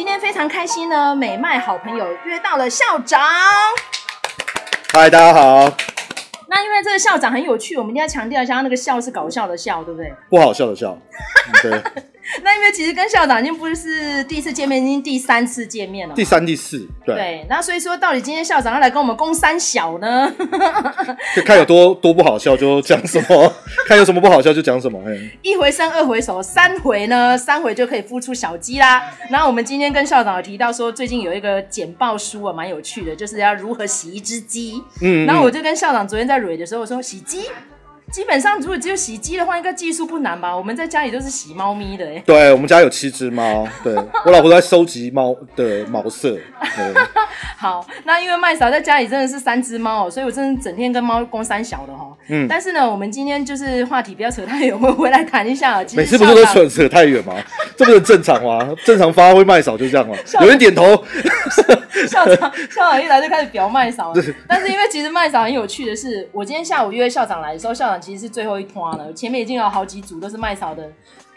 今天非常开心呢，美麦好朋友约到了校长。嗨，大家好。那因为这个校长很有趣，我们一定要强调一下，他那个笑是搞笑的笑，对不对？不好笑的笑。对。那因为其实跟校长已经不是第一次见面，已经第三次见面了。第三、第四，对。对，那所以说，到底今天校长要来跟我们攻三小呢？就看有多多不好笑就讲什么，看有什么不好笑就讲什么。一回生，二回熟，三回呢？三回就可以孵出小鸡啦。然后我们今天跟校长有提到说，最近有一个简报书啊，蛮有趣的，就是要如何洗一只鸡。嗯，嗯。然后我就跟校长昨天在蕊的时候，我说洗鸡。基本上，如果只有洗衣机的话，应该技术不难吧？我们在家里都是洗猫咪的，欸，对，我们家有七只猫，对 我老婆在收集猫的毛色。好，那因为麦嫂在家里真的是三只猫，所以我真的整天跟猫攻三小的哈。嗯。但是呢，我们今天就是话题不要扯太远，我们回来谈一下。每次不是都扯扯太远吗？这不是很正常吗？正常发挥麦嫂就这样吗？有人点头。校长，校长一来就开始表麦嫂。但是因为其实麦嫂很有趣的是，我今天下午约校长来的时候，校长。其实是最后一摊了，前面已经有好几组都是麦嫂的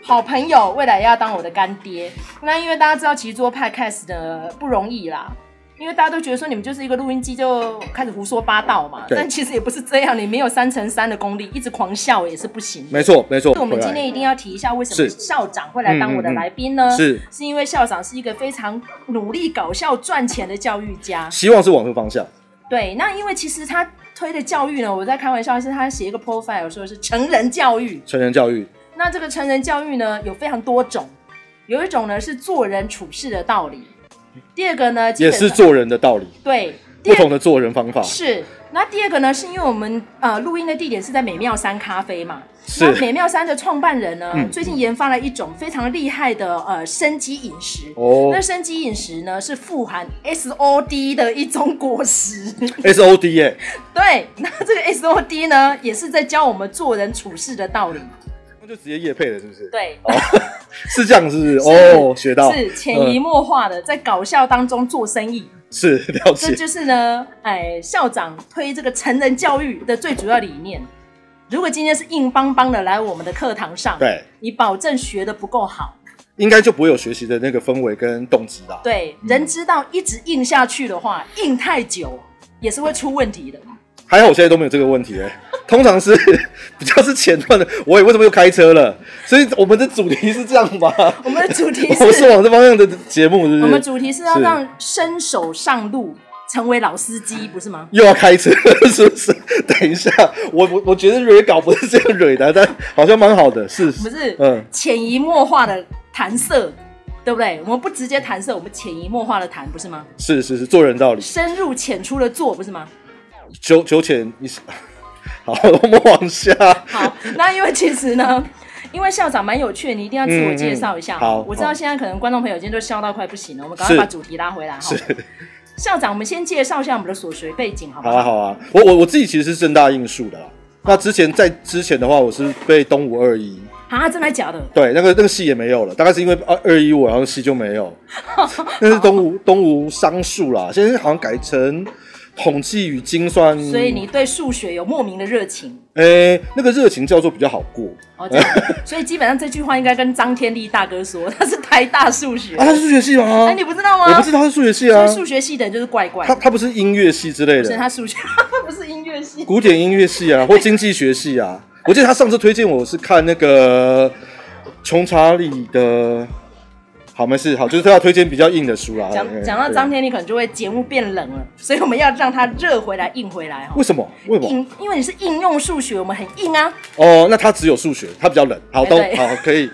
好朋友，未来要当我的干爹。那因为大家知道，其实做 Podcast 的不容易啦，因为大家都觉得说你们就是一个录音机，就开始胡说八道嘛。但其实也不是这样，你没有三乘三的功力，一直狂笑也是不行。没错，没错。我们今天一定要提一下，为什么校长会来当我的来宾呢？是，是因为校长是一个非常努力搞笑赚钱的教育家，希望是往这个方向。对，那因为其实他。推的教育呢，我在开玩笑，是他写一个 profile 说是成人教育。成人教育。那这个成人教育呢，有非常多种，有一种呢是做人处事的道理，第二个呢也是做人的道理。对，不同的做人方法。是。那第二个呢，是因为我们呃录音的地点是在美妙山咖啡嘛。是。那美妙山的创办人呢，嗯、最近研发了一种非常厉害的呃生机饮食。哦。那生机饮食呢，是富含 SOD 的一种果实。SOD 耶。对，那这个 SOD 呢，也是在教我们做人处事的道理。那就直接业配了，是不是？对。哦、是这样，是不是？是哦，学到。是潜移默化的，在搞笑当中做生意。是了解，这就是呢，哎，校长推这个成人教育的最主要理念。如果今天是硬邦邦的来我们的课堂上，对，你保证学的不够好，应该就不会有学习的那个氛围跟动机啦。对，人知道一直硬下去的话，硬太久也是会出问题的。还好我现在都没有这个问题哎、欸，通常是 比较是前段的。我也为什么又开车了？所以我们的主题是这样吧？我们的主题是，不是往这方向的节目，是不是？我们主题是要让伸手上路成为老司机，不是吗？又要开车是不是？等一下，我我我觉得蕊搞不是这样蕊的，但好像蛮好的，是不是？嗯，潜移默化的弹射，对不对？我们不直接弹射，我们潜移默化的弹，不是吗？是是是，做人道理，深入浅出的做，不是吗？九九浅你是，好，我们往下。好，那因为其实呢，因为校长蛮有趣的，你一定要自我介绍一下。嗯嗯、好，我知道现在可能观众朋友今天都笑到快不行了，我们赶快把主题拉回来。是，校长，我们先介绍一下我们的所学背景，好不好？好啊，好啊。我我我自己其实是正大应数的啦。那之前在之前的话，我是被东吴二一。啊，真的假的？对，那个那个系也没有了，大概是因为二二一我然后系就没有。那是东吴东吴商数啦，现在好像改成。统计与精算，所以你对数学有莫名的热情。哎、欸，那个热情叫做比较好过。哦，所以基本上这句话应该跟张天立大哥说，他是台大数学啊，他是数学系吗？哎、欸，你不知道吗？我不知道他是数学系啊。数学系的人就是怪怪的。他他不是音乐系之类的，不是他数学，他不是音乐系，古典音乐系啊，或经济学系啊。我记得他上次推荐我是看那个穷查理的。好，没事，好，就是他要推荐比较硬的书啦。讲讲到张天，你可能就会节目变冷了，所以我们要让它热回来、硬回来。为什么？为什么？因因为你是应用数学，我们很硬啊。哦，那他只有数学，他比较冷。好，都好，可以，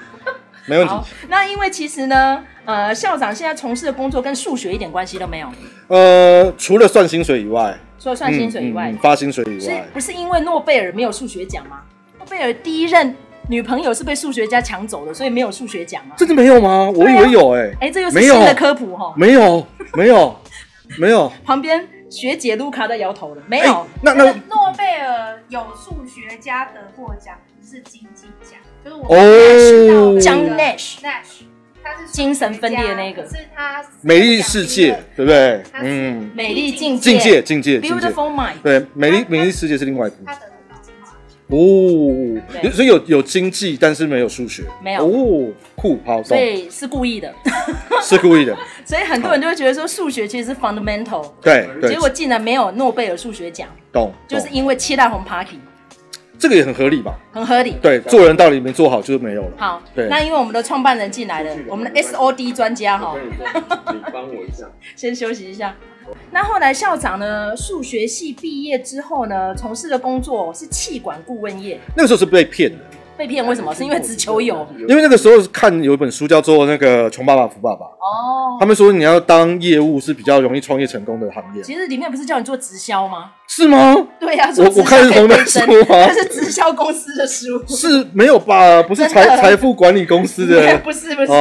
没问题。那因为其实呢，呃，校长现在从事的工作跟数学一点关系都没有。呃，除了算薪水以外，除了算薪水以外，发薪水以外，不是因为诺贝尔没有数学奖吗？诺贝尔第一任。女朋友是被数学家抢走的，所以没有数学奖啊！真的没有吗？我以为有哎、欸。哎、欸，这又是新的科普哈。没有，没有，没有。旁边学姐卢卡在摇头了，没有。欸、那那诺贝尔有数学家得过奖，不是经济奖，就是我哦，John Nash，他是精神分裂的那个，是他美丽世界，对不对？嗯，美丽境界，境界，境界，Beautiful Mind。对，美丽美丽世界是另外一部。哦，所以有有经济，但是没有数学，没有。哦，酷，好，所，以是故意的。是故意的，所以很多人就会觉得说数学其实是 fundamental，对对。结，果竟然没有诺贝尔数学奖，懂，就是因为七大红 party，这个也很合理吧？很合理。对，做人道理没做好就是没有了。好，对那因为我们的创办人进来了，我们的 SOD 专家哈，你帮我一下。先休息一下。那后来校长呢，数学系毕业之后呢，从事的工作是气管顾问业，那个时候是被骗的，被骗为什么？是因为只求有因为那个时候看有一本书叫做那个《穷爸爸富爸爸》，哦。他们说你要当业务是比较容易创业成功的行业，其实里面不是叫你做直销吗？是吗？对呀、啊，我我看是同一本书吗这是直销公司的书，是没有吧？不是财财富管理公司的不 是不是。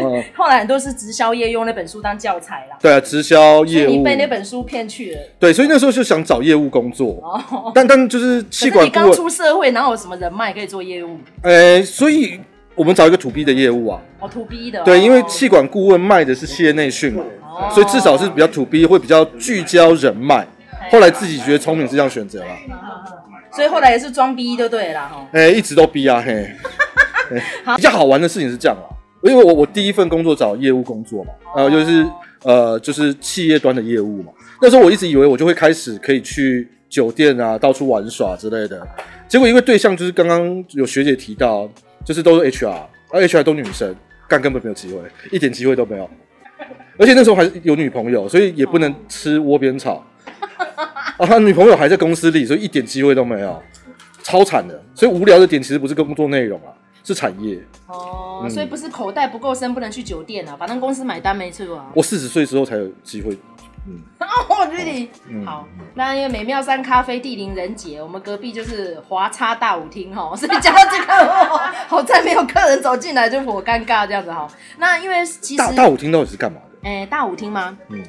后来很多是直销业用那本书当教材啦，对啊，直销业你被那，本书骗去了。对，所以那时候就想找业务工作，哦，但但就是可气管你刚出社会，哪有什么人脉可以做业务？哎，所以我们找一个 to B 的业务啊，哦，to B 的哦。对，因为气管顾问卖的是企业内训嘛，哦所以至少是比较 to B，会比较聚焦人脉。后来自己觉得聪明是这样选择啦，所以后来也是装逼就对了啦哈。哎，一直都逼啊，嘿。嘿比较好玩的事情是这样啦，因为我我第一份工作找业务工作嘛，呃，就是呃就是企业端的业务嘛。那时候我一直以为我就会开始可以去酒店啊，到处玩耍之类的。结果因为对象就是刚刚有学姐提到，就是都是 HR，而 HR 都女生，干根本没有机会，一点机会都没有。而且那时候还是有女朋友，所以也不能吃窝边草。啊，他女朋友还在公司里，所以一点机会都没有，超惨的。所以无聊的点其实不是工作内容啊，是产业。哦，嗯所以不是口袋不够深不能去酒店啊，反正公司买单没错啊。我四十岁之后才有机会。嗯，哦，really？嗯好，那因为美妙山咖啡地灵人杰，我们隔壁就是华差大舞厅哈，所以讲到这个，哦好在没有客人走进来就我尴尬这样子哈。那因为其实大大舞厅到底是干嘛的？哎、大舞厅吗？嗯，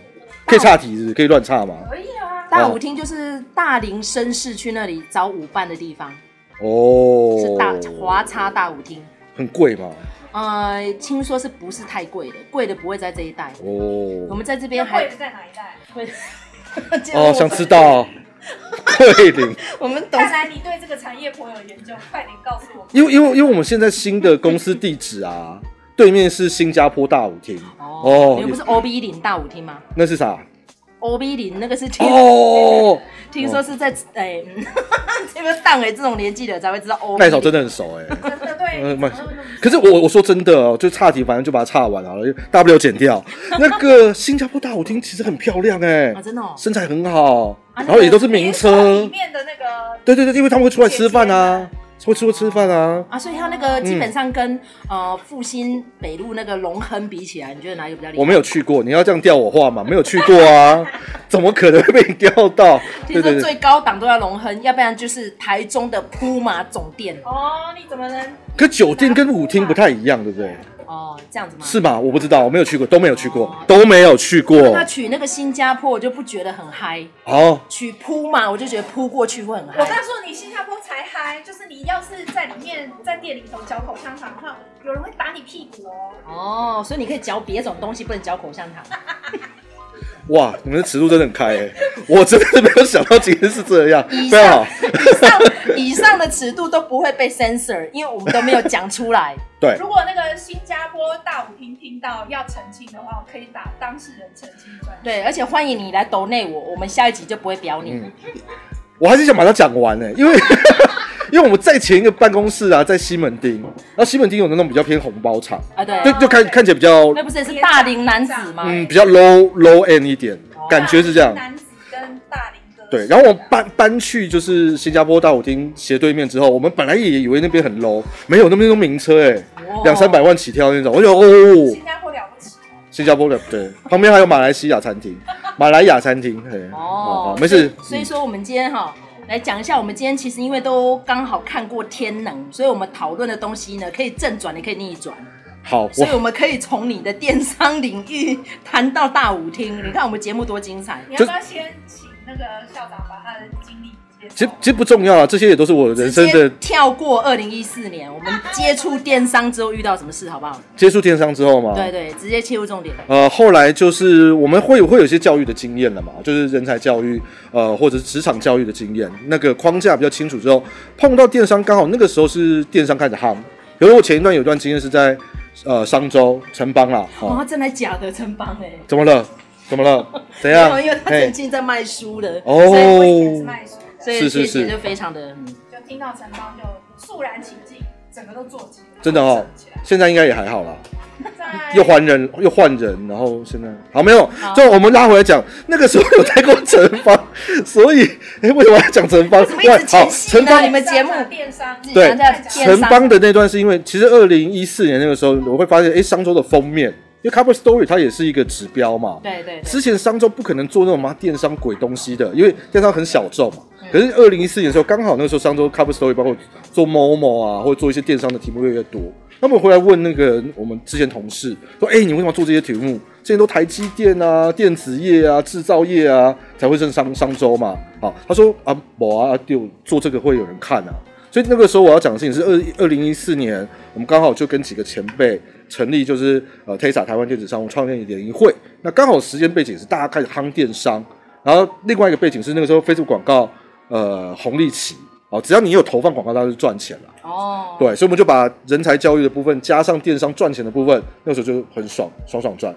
可以岔题是不是？可以乱岔吗？可以啊，大舞厅就是大林绅士去那里找舞伴的地方，哦，是大华差大舞厅。很贵吗？呃，听说是不是太贵的？贵的不会在这一带。我哦，们在这边贵的在哪一带？贵哦，想知道 桂林，我们懂看来你对这个产业颇有研究，快点告诉我们。因为因为因为我们现在新的公司地址啊，对面是新加坡大舞厅哦，你也们不是 O B 零大舞厅吗那是啥？？O B 零那个是听、哦，听说是在哎，嗯这个当哎，这种年纪的才会知道 O。麦嫂真的很熟哎、真的对，嗯可是我我说真的哦，就差题，反正就把它差完好了，大不了剪掉。那个新加坡大舞厅其实很漂亮哎、啊，真的哦。身材很好，然后也都是名车里。面的那个对对对，因为他们会出来吃饭啊，会出去吃饭啊。啊，所以它那个基本上跟、呃复兴北路那个龙亨比起来，你觉得哪一个比较厉害？我没有去过，你要这样钓我话嘛？没有去过啊，怎么可能会被你钓到？对对对，听说最高档都要龙亨，要不然就是台中的铺马总店。哦，你怎么能？可酒店跟舞厅不太一样，对不对？哦，这样子吗？是吗？我不知道，我没有去过，都没有去过哦，都没有去过。那取那个新加坡，我就不觉得很嗨。哦，取扑嘛，我就觉得扑过去会很我告嗨。诉你，新加坡才嗨，就是你要是在里面在店里头嚼口香糖的话，有人会打你屁股哦。哦，所以你可以嚼别种东西，不能嚼口香糖。哇，你们的尺度真的很开哎，我真的是没有想到今天是这样，以非常。以上以上的尺度都不会被 censor，因为我们都没有讲出来。对，如果那个新加坡大舞厅听到要澄清的话，我可以打当事人澄清专线。对，而且欢迎你来抖内我，我们下一集就不会表你。嗯我还是想把它讲完呢，因为 因为我们在前一个办公室啊，在西门町，然后西门町有那种比较偏红包场，啊，对，就就看看起来比较那不是也是大龄男子吗？嗯比较 low low end 一点，感觉是这样。男子跟大龄哥。对，然后我搬搬去就是新加坡大舞厅斜对面之后，我们本来也以为那边很 low，没有那边都名车哎，哦两三百万起跳那种，我就哦，新加坡了不起。新加坡的对，旁边还有马来西亚餐厅，马来亚餐厅，嘿，好好没事，所以所以说我们今天哈。来讲一下，我们今天其实因为都刚好看过《天能》，所以我们讨论的东西呢，可以正转，也可以逆转。好，所以我们可以从你的电商领域谈到大舞厅。你看我们节目多精彩！你要不要先请那个校长把他的经历其实其实不重要啊，这些也都是我人生的跳过二零一四年，我们接触电商之后遇到什么事，好不好？接触电商之后嘛。对对，直接切入重点。呃，后来就是我们会有会有一些教育的经验了嘛，就是人才教育，呃，或者是职场教育的经验，那个框架比较清楚之后，碰到电商刚好那个时候是电商开始夯。比如我前一段有一段经验是在呃商周城邦啦，哦，真的假的城邦哎？怎么了？怎么了？怎样？因为他曾经在卖书的哦，是卖书。是是是，就非常的，就听到城邦就肃然起敬，整个都坐起来。真的哦，现在应该也还好啦。又换人，又换人，然后现在好没有？就我们拉回来讲，那个时候有带过城邦，所以哎，为什么要讲城邦？好，城邦你们节目电商对城邦的那段是因为，其实二零一四年那个时候，我会发现哎，商周的封面。因为 Cover Story 它也是一个指标嘛，对对，对。之前商周不可能做那种嘛电商鬼东西的，因为电商很小众嘛。可是二零一四年的时候，刚好那个时候商周 Cover Story 包括做 Momo 啊，或者做一些电商的题目越来越多。那么回来问那个我们之前同事说：“哎、你为什么做这些题目？之前都台积电啊、电子业啊、制造业啊才会上商商周嘛？”好，他说：“啊，我啊，就做这个会有人看啊。”所以那个时候我要讲的事情是二二零一四年，我们刚好就跟几个前辈。成立就是呃 Tesla 台湾电子商务创业联谊会。那刚好时间背景是大家开始夯电商，然后另外一个背景是那个时候 Facebook 广告呃红利期哦，只要你有投放广告，它就赚钱了哦。对，所以我们就把人才教育的部分加上电商赚钱的部分，那个时候就很爽，爽爽赚。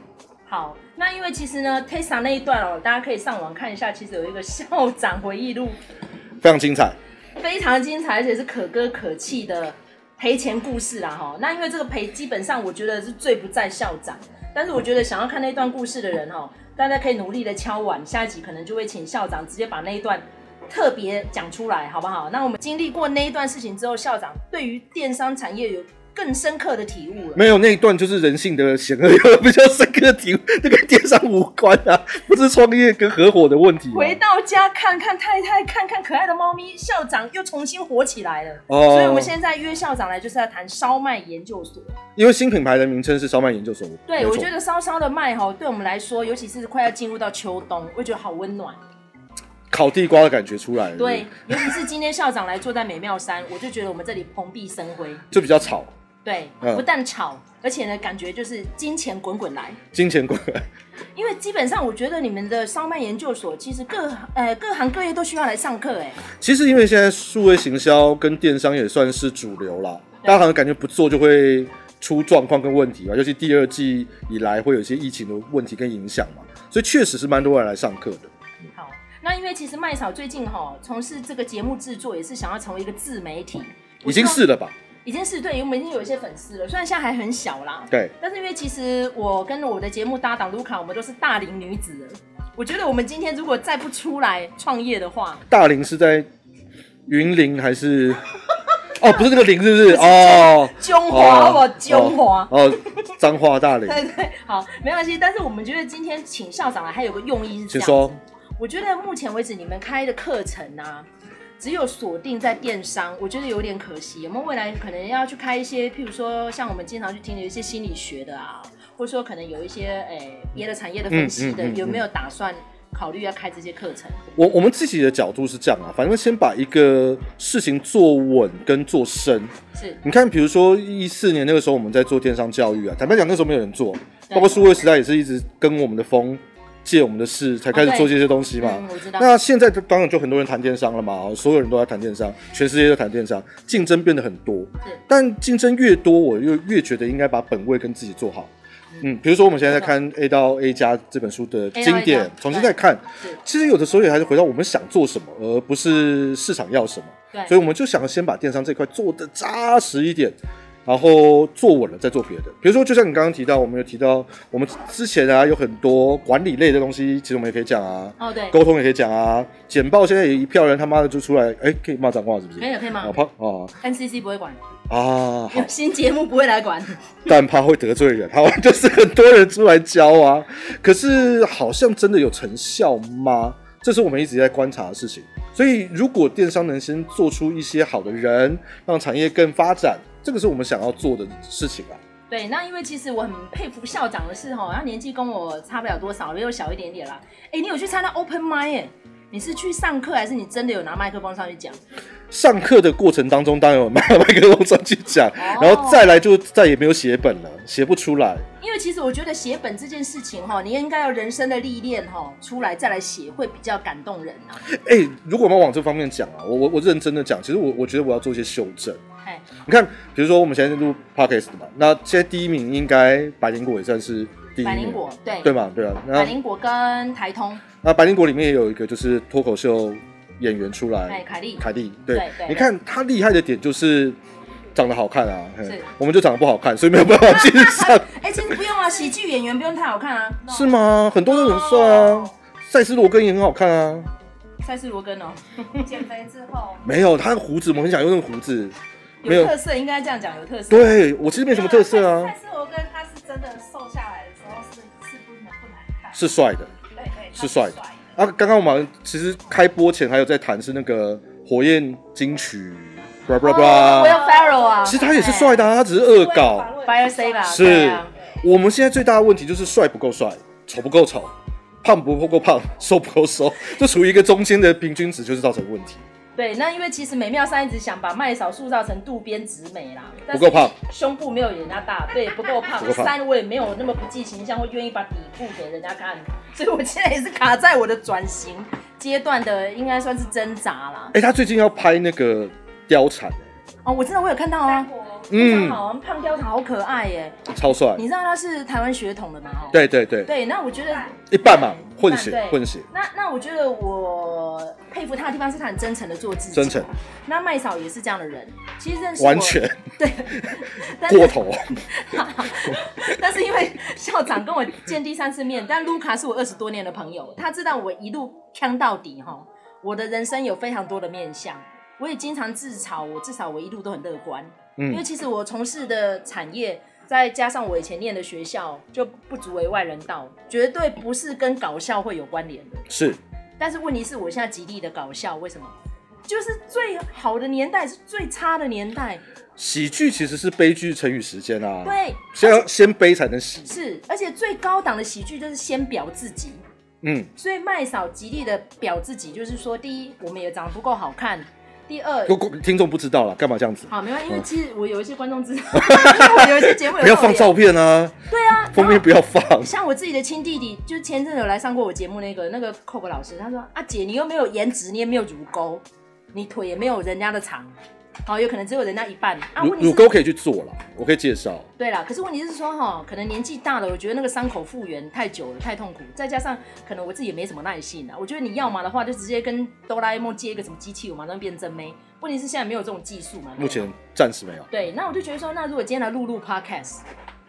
好，那因为其实呢，Tesa 那一段哦，大家可以上网看一下，其实有一个校长回忆录，非常精彩，非常精彩，而且是可歌可泣的。赔钱故事啦，哈，那因为这个赔基本上我觉得是罪不在校长，但是我觉得想要看那段故事的人，哦，大家可以努力的敲碗，下一集可能就会请校长直接把那一段特别讲出来，好不好？那我们经历过那一段事情之后，校长对于电商产业有。更深刻的体悟了。没有那一段就是人性的险恶，有比较深刻的体悟，那跟电商无关啊，不是创业跟合伙的问题。回到家看看太太，看看可爱的猫咪，校长又重新火起来了。哦，所以我们现在约校长来就是要谈烧麦研究所，因为新品牌的名称是烧麦研究所。对，我觉得烧烧的麦哈，对我们来说，尤其是快要进入到秋冬，我觉得好温暖。烤地瓜的感觉出来了。对，尤其是今天校长来坐在美妙山，我就觉得我们这里蓬荜生辉，就比较吵。对，不但吵，嗯、而且呢，感觉就是金钱滚滚来，金钱滚滚来。因为基本上，我觉得你们的烧麦研究所，其实各呃各行各业都需要来上课，哎。其实因为现在数位行销跟电商也算是主流了，大家好像感觉不做就会出状况跟问题嘛，尤其第二季以来会有一些疫情的问题跟影响嘛，所以确实是蛮多人来上课的。好，那因为其实麦嫂最近哈从事这个节目制作，也是想要成为一个自媒体，已经是了吧？已经是对，因为我们已经有一些粉丝了，虽然现在还很小啦。对。但是因为其实我跟我的节目搭档卢卡，我们都是大龄女子了。我觉得我们今天如果再不出来创业的话，大龄是在云林还是？哦，不是那个林，是不是？哦，中华，好不？中华。哦，彰化大龄。对对，好，没关系。但是我们觉得今天请校长来，还有个用意是这样。请说。我觉得目前为止你们开的课程啊。只有锁定在电商，我觉得有点可惜。我们未来可能要去开一些，譬如说像我们经常去听的一些心理学的啊，或者说可能有一些诶别的产业的分析的，嗯嗯嗯嗯、有没有打算考虑要开这些课程？我我们自己的角度是这样啊，反正先把一个事情做稳跟做深。是，你看，比如说一四年那个时候我们在做电商教育啊，坦白讲那时候没有人做，包括数位时代也是一直跟我们的风。借我们的事才开始做这些东西嘛？哦嗯、那现在当然就很多人谈电商了嘛，所有人都在谈电商，全世界都谈电商，竞争变得很多。但竞争越多，我又越觉得应该把本位跟自己做好。嗯，比如说我们现在在看 A 到 A 加这本书的经典，重新再看，其实有的时候也还是回到我们想做什么，而不是市场要什么。对，所以我们就想先把电商这块做的扎实一点。然后做稳了再做别的，比如说就像你刚刚提到，我们有提到我们之前啊有很多管理类的东西，其实我们也可以讲啊，哦对，沟通也可以讲啊，简报现在也一票人他妈的就出来，哎，可以骂脏话是不是？可以可以骂，怕啊，NCC 不会管。啊，有新节目不会来管，但怕会得罪人，好，就是很多人出来教啊，可是好像真的有成效吗？这是我们一直在观察的事情，所以如果电商能先做出一些好的人，让产业更发展。这个是我们想要做的事情啊。对，那因为其实我很佩服校长的是哈，他年纪跟我差不了多少，又小一点点啦。哎，你有去参加 Open Mind 哎？你是去上课，还是你真的有拿麦克风上去讲？上课的过程当中，当然有拿麦克风上去讲，哦、然后再来就再也没有写本了，写不出来。因为其实我觉得写本这件事情哈，你应该要人生的历练哈，出来再来写会比较感动人啊。哎、欸，如果我们往这方面讲啊，我我我认真的讲，其实我我觉得我要做一些修正。嘿你看，比如说我们现在在录 podcast 嘛，那现在第一名应该百灵果也算是第一名，百灵果对。对嘛？对啊，百灵果跟台通。那百灵果里面也有一个就是脱口秀演员出来，哎，凯莉，凯莉，对，你看他厉害的点就是长得好看啊，是，我们就长得不好看，所以没有办法继续上。哎，其实不用啊，喜剧演员不用太好看啊，是吗？很多都很帅啊，赛斯罗根也很好看啊，赛斯罗根哦，减肥之后。没有，他的胡子我们很想用那个胡子，有特色，应该这样讲，有特色。对我其实没什么特色啊，赛斯罗根他是真的瘦下来的时候是是不难不难看，是帅的对。是帅的啊！刚刚我们其实开播前还有在谈是那个火焰金曲，布拉布拉布拉。Will Ferrell 啊，其实他也是帅的，啊，他只是恶搞。Fire Saver 是，我们现在最大的问题就是帅不够帅，丑不够丑，胖不够胖，瘦不够瘦，就处于一个中间的平均值，就是造成问题。对，那因为其实美妙三一直想把麦嫂塑造成渡边直美啦，不够胖，胸部没有人家大，对，不够胖。三我也没有那么不计形象，会愿意把底部给人家看，所以我现在也是卡在我的转型阶段的，应该算是挣扎啦。哎、欸，他最近要拍那个貂蝉、欸，哦，我真的我有看到啊。非常好，胖貂蝉好可爱耶，超帅。你知道他是台湾血统的吗？对对对。对，那我觉得一半嘛，混血混血。那那我觉得我佩服他的地方是他很真诚的做自己。真诚。那麦嫂也是这样的人，其实认识完全对 过头。但是因为校长跟我见第三次面，但卢卡是我二十多年的朋友，他知道我一路呛到底哈，我的人生有非常多的面相，我也经常自嘲，我至少我一路都很乐观。因为其实我从事的产业，再加上我以前念的学校，就不足为外人道，绝对不是跟搞笑会有关联的。是，但是问题是我现在极力的搞笑，为什么？就是最好的年代是最差的年代。喜剧其实是悲剧成语时间啊。对，先要先悲才能喜。是，而且最高档的喜剧就是先表自己。嗯，所以麦嫂极力的表自己，就是说，第一，我们也长得不够好看。第二，听众不知道了，干嘛这样子？好，没关系，因为其实我有一些观众知道，因为我有一些节目有不要放照片啊。对啊，封面不要放。像我自己的亲弟弟，就前阵有来上过我节目那个那个 Coco 老师，他说：“阿姐，你又没有颜值，你也没有乳沟，你腿也没有人家的长。”好，有可能只有人家一半啊。乳乳沟可以去做了，我可以介绍。对啦，可是问题是说哈，可能年纪大了，我觉得那个伤口复原太久了，太痛苦，再加上可能我自己也没什么耐性啊。我觉得你要嘛的话，就直接跟哆啦 A 梦借一个什么机器，我马上变真妹。问题是现在没有这种技术嘛？目前暂时没有。对，那我就觉得说，那如果今天来录录 Podcast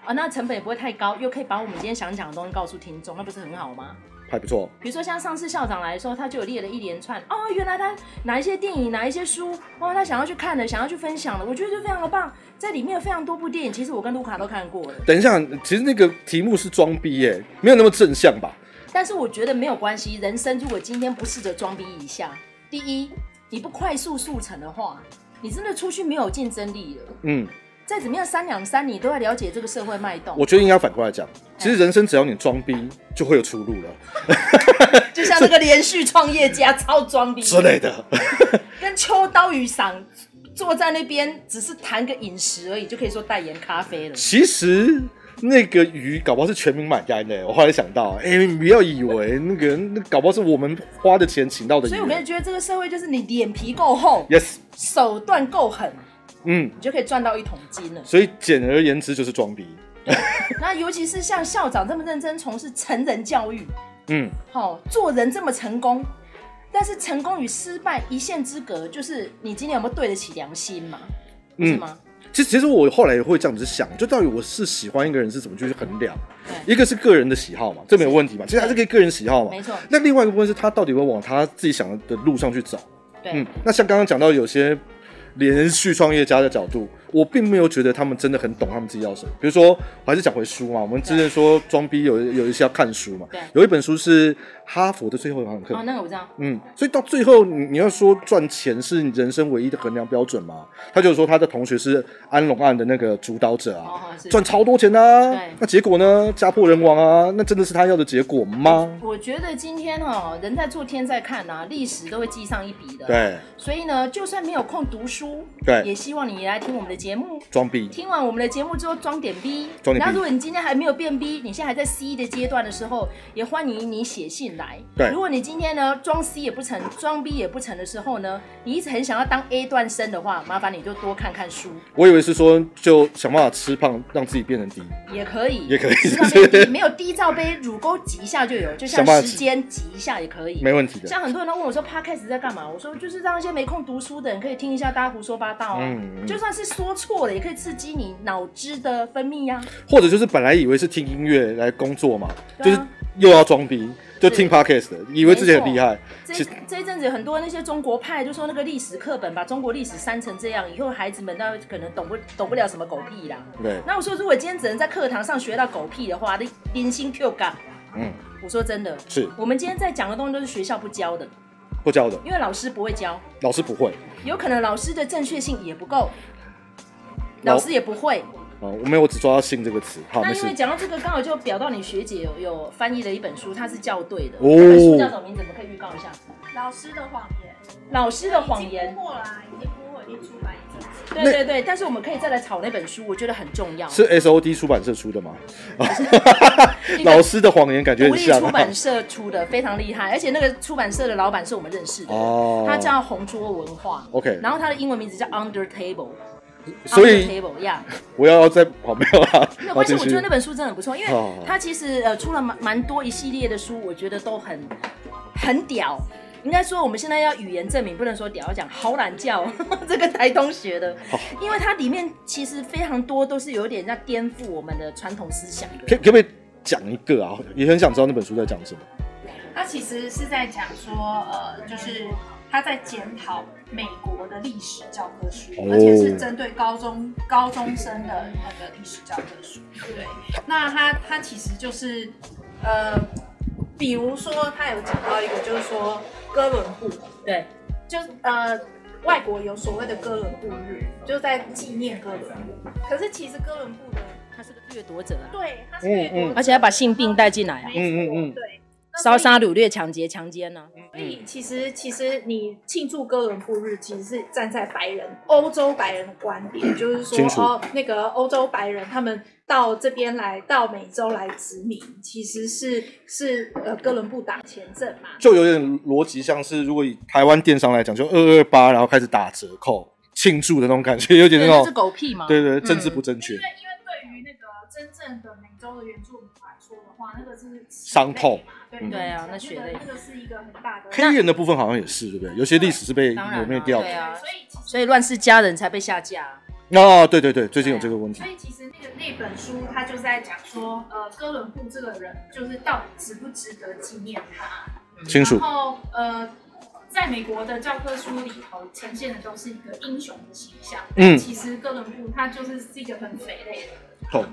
啊，那成本也不会太高，又可以把我们今天想讲的东西告诉听众，那不是很好吗？还不错，比如说像上次校长来的时候，他就有列了一连串哦，原来他哪一些电影、哪一些书，哦，他想要去看的、想要去分享的，我觉得就非常的棒。在里面有非常多部电影，其实我跟卢卡都看过了。等一下，其实那个题目是装逼耶，没有那么正向吧？但是我觉得没有关系，人生如果今天不试着装逼一下，第一，你不快速速成的话，你真的出去没有竞争力了。嗯。再怎么样三两三，你都要了解这个社会脉动。我觉得应该反过来讲，其实人生只要你装逼，就会有出路了。就像那个连续创业家超装逼之类的，跟秋刀鱼桑坐在那边，只是谈个饮食而已，就可以说代言咖啡了。其实那个鱼搞不好是全民买单的。我后来想到，哎、欸，你不要以为那个那搞不好是我们花的钱请到的鱼。所以我们觉得这个社会就是你脸皮够厚，yes，手段够狠。嗯，你就可以赚到一桶金了。所以简而言之就是装逼。那尤其是像校长这么认真从事成人教育，嗯，好、哦，做人这么成功，但是成功与失败一线之隔，就是你今天有没有对得起良心嘛？嗯、是吗？其实，其实我后来也会这样子想，就到底我是喜欢一个人是怎么去衡量？一个是个人的喜好嘛，这没有问题嘛。其实还是可以个人喜好嘛，没错。那另外一个部分是他到底会往他自己想的路上去走。对，嗯，那像刚刚讲到有些。连续创业家的角度，我并没有觉得他们真的很懂他们自己要什么。比如说，我还是讲回书嘛，我们之前说装逼有有一些要看书嘛，对，有一本书是哈佛的最后一堂课。哦，那个我知道。嗯，所以到最后你你要说赚钱是你人生唯一的衡量标准吗？他就说他的同学是安龙案的那个主导者啊，哦、赚超多钱啊，对，那结果呢？家破人亡啊，那真的是他要的结果吗？我觉得今天哦，人在做天在看啊，历史都会记上一笔的。对，所以呢，就算没有空读书，对，也希望你来听我们的节目，装逼。听完我们的节目之后装点逼，装点逼。然后如果你今天还没有变逼，你现在还在 C 的阶段的时候，也欢迎你写信来。对，如果你今天呢装 C 也不成，装逼也不成的时候呢，你一直很想要当 A 段生的话，麻烦你就多看看书。我以为是说就想办法吃胖，让自己变成 D，也可以，也可以，没有 D 罩杯，乳沟挤一下就有，就像时间挤一下也可以，没问题的。像很多人都问我说，Podcast 在干嘛？我说就是让一些没空读书的人可以听一下大家胡说八道啊，嗯、就算是说错了，也可以刺激你脑汁的分泌呀、啊。或者就是本来以为是听音乐来工作嘛，啊、就是又要装逼，就听 Podcast 的，以为自己很厉害。这这一阵子很多那些中国派就说那个历史课本把中国历史删成这样，以后孩子们那可能懂不懂不了什么狗屁啦。对。那我说如果今天只能在课堂上学到狗屁的话，那零星 Q 感。嗯。我说真的，是我们今天在讲的东西都是学校不教的，不教的，因为老师不会教，老师不会，有可能老师的正确性也不够，老师也不会。哦，我没有，我只抓到“性”这个词。好，那因为讲到这个，刚好就表到你学姐有有翻译了一本书，它是校对的。哦。那本书叫什么名字？我们可以预告一下。老师的谎言。老师的谎言。已经过了，已经过，已经出版一阵子。对对对，但是我们可以再来炒那本书，我觉得很重要。是 S O D 出版社出的吗？老师的谎言感觉很像。独立出版社出的，非常厉害，而且那个出版社的老板是我们认识的。哦。他叫红桌文化。OK。然后他的英文名字叫 Under Table。所以我要再跑没有啦。没有关系，我觉得那本书真的很不错，因为它其实呃出了蛮蛮多一系列的书，我觉得都很很屌。应该说我们现在要语言证明，不能说屌，要讲好懒教 这个台东学的，因为它里面其实非常多都是有点在颠覆我们的传统思想的。可可不可以讲一个啊？也很想知道那本书在讲什么。它其实是在讲说，呃，就是。他在检讨美国的历史教科书，而且是针对高中高中生的那个历史教科书。对，那他他其实就是，呃，比如说他有讲到一个，就是说哥伦布，对，就呃，外国有所谓的哥伦布日，就在纪念哥伦布。可是其实哥伦布的他是个掠夺者啊，对，他是掠夺者，而且还把性病带进来啊，嗯嗯嗯，对。烧杀掳掠抢劫强奸呢？所以其实其实你庆祝哥伦布日，其实是站在白人欧洲白人的观点，就是说哦，那个欧洲白人他们到这边来到美洲来殖民，其实是是呃哥伦布打前阵嘛，就有点逻辑像是如果以台湾电商来讲，就二二八然后开始打折扣庆祝的那种感觉，有点那种是狗屁嘛？对对，政治不正确。因为因为对于那个真正的美洲的原住民话，那个是伤痛。对啊，那血泪，这个是一个很大的。黑人的部分好像也是，对不对？有些历史是被抹灭掉的。对啊，所以所以乱世佳人才被下架。哦，对对对，最近有这个问题。所以其实那个那本书，他就在讲说，呃，哥伦布这个人，就是到底值不值得纪念他？清楚。然后呃，在美国的教科书里头呈现的都是一个英雄的形象。嗯。其实哥伦布他就是是一个很匪类的。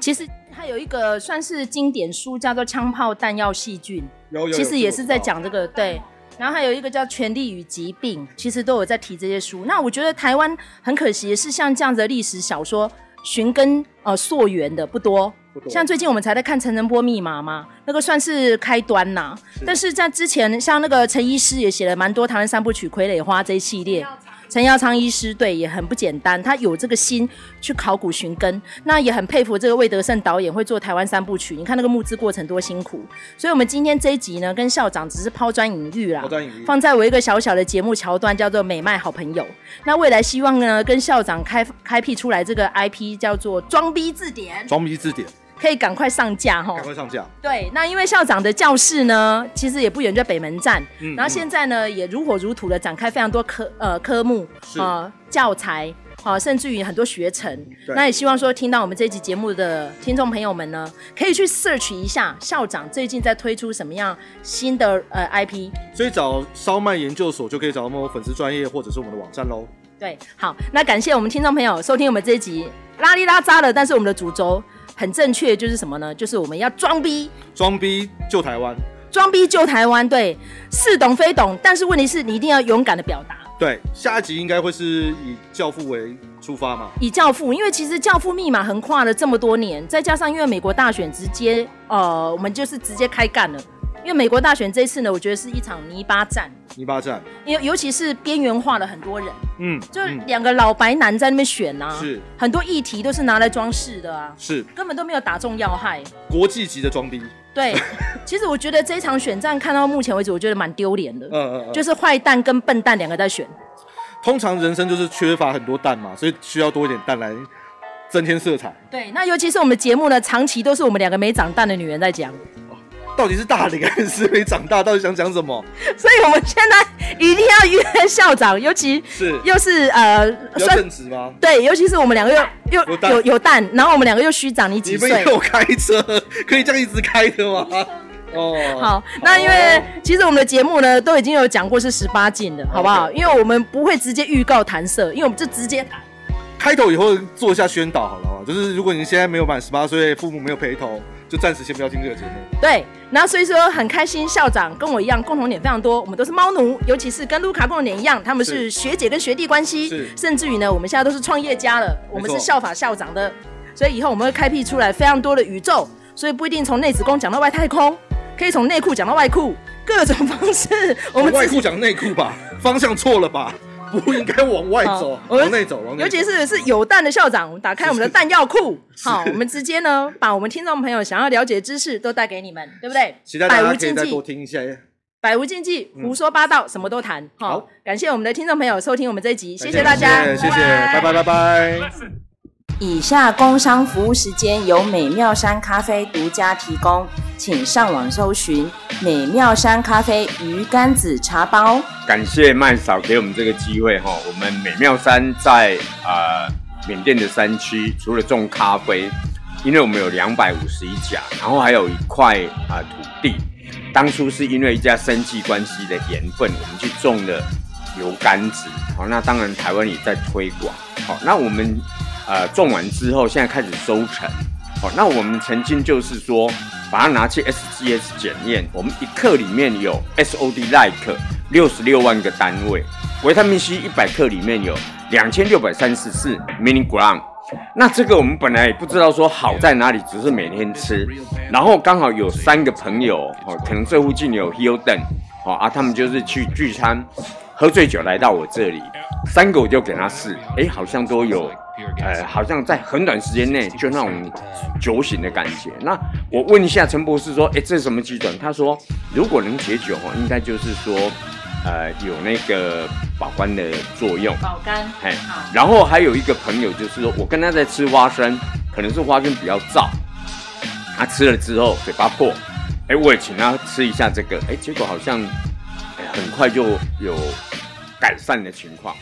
其实它有一个算是经典书，叫做《枪炮弹药细菌》，有有有其实也是在讲这个对。然后还有一个叫《权力与疾病》，其实都有在提这些书。那我觉得台湾很可惜的是，像这样子的历史小说寻根呃溯源的不多。像最近我们才在看《陈仁波密码》嘛，那个算是开端呐。是。但是在之前，像那个陈医师也写了蛮多台湾三部曲《傀儡花》这一系列。陈耀昌医师对也很不简单，他有这个心去考古寻根，那也很佩服这个魏德胜导演会做台湾三部曲。你看那个募资过程多辛苦，所以我们今天这一集呢，跟校长只是抛砖引玉啦，抛砖引玉，放在我一个小小的节目桥段，叫做美麦好朋友。那未来希望呢，跟校长开开辟出来这个 IP，叫做装逼字典，装逼字典。可以赶快上架哈！赶快上架。对，那因为校长的教室呢，其实也不远，在北门站。嗯。然后现在呢，也如火如荼的展开非常多科呃科目啊、呃、教材啊、呃，甚至于很多学程。对。那也希望说，听到我们这集节目的听众朋友们呢，可以去 search 一下校长最近在推出什么样新的呃 IP。所以找烧麦研究所就可以找到我们粉丝专业或者是我们的网站喽。对，好，那感谢我们听众朋友收听我们这一集拉里拉扎的，但是我们的主轴很正确，就是什么呢？就是我们要装逼，装逼救台湾，装逼救台湾。对，似懂非懂，但是问题是你一定要勇敢的表达。对，下一集应该会是以教父为出发嘛？以教父，因为其实教父密码横跨了这么多年，再加上因为美国大选直接，呃，我们就是直接开干了。因为美国大选这一次呢，我觉得是一场泥巴战。泥巴战，尤尤其是边缘化了很多人。嗯，就两个老白男在那边选啊，是很多议题都是拿来装饰的啊，是根本都没有打中要害。国际级的装逼。对，其实我觉得这一场选战看到目前为止，我觉得蛮丢脸的。嗯嗯嗯，就是坏蛋跟笨蛋两个在选。通常人生就是缺乏很多蛋嘛，所以需要多一点蛋来增添色彩。对，那尤其是我们的节目呢，长期都是我们两个没长蛋的女人在讲。到底是大龄还是没长大？到底想讲什么？所以我们现在一定要约校长，尤其是又是呃，要正职吗？对，尤其是我们两个又又有有，有蛋，然后我们两个又虚长你几岁？你们有开车，可以这样一直开的吗？哦，好，那因为其实我们的节目呢都已经有讲过是十八禁的，好不好.因为我们不会直接预告弹射，因为我们就直接谈。开头以后做一下宣导好了，就是如果你现在没有满十八岁，父母没有陪同，就暂时先不要进这个节目。对，然后所以说很开心，校长跟我一样，共同点非常多，我们都是猫奴，尤其是跟卢卡共同点一样，他们是学姐跟学弟关系，甚至于呢，我们现在都是创业家了，我们是效法校长的，所以以后我们会开辟出来非常多的宇宙，所以不一定从内子宫讲到外太空，可以从内裤讲到外裤，各种方式。我们外裤讲内裤吧，方向错了吧？不应该往外走，往内走，往内。尤其是是有蛋的校长，打开我们的弹药库。好，我们直接呢，把我们听众朋友想要了解的知识都带给你们，对不对？期待大家可以再多听一下。百无禁忌，胡说八道，什么都谈。好，感谢我们的听众朋友收听我们这一集，谢谢大家，谢谢，拜拜拜拜。以下工商服务时间由美妙山咖啡独家提供，请上网搜寻美妙山咖啡鱼干子茶包。感谢麦嫂给我们这个机会哈，我们美妙山在呃缅甸的山区，除了种咖啡，因为我们有两百五十一甲，然后还有一块啊、土地，当初是因为一家生计关系的缘分，我们去种了油柑子，好，那当然台湾也在推广，好，那我们。呃，种完之后，现在开始收成。好，那我们曾经就是说，把它拿去 SGS 检验，我们一克里面有 SOD like 六十六万个单位，维他命 C 一百克里面有两千六百三十四 milligram。那这个我们本来也不知道说好在哪里，只是每天吃。然后刚好有三个朋友，哦，可能这附近有 Hilton，哦啊，他们就是去聚餐，喝醉酒来到我这里，三个我就给他试，哎，好像都有。呃，好像在很短时间内就那种酒醒的感觉。那我问一下陈博士说，哎，这是什么机转？他说，如果能解酒哦，应该就是说，呃，有那个保肝的作用。保肝。嘿，然后还有一个朋友就是说，我跟他在吃花生，可能是花生比较燥，他吃了之后嘴巴破，哎，我也请他吃一下这个，哎，结果好像很快就有改善的情况。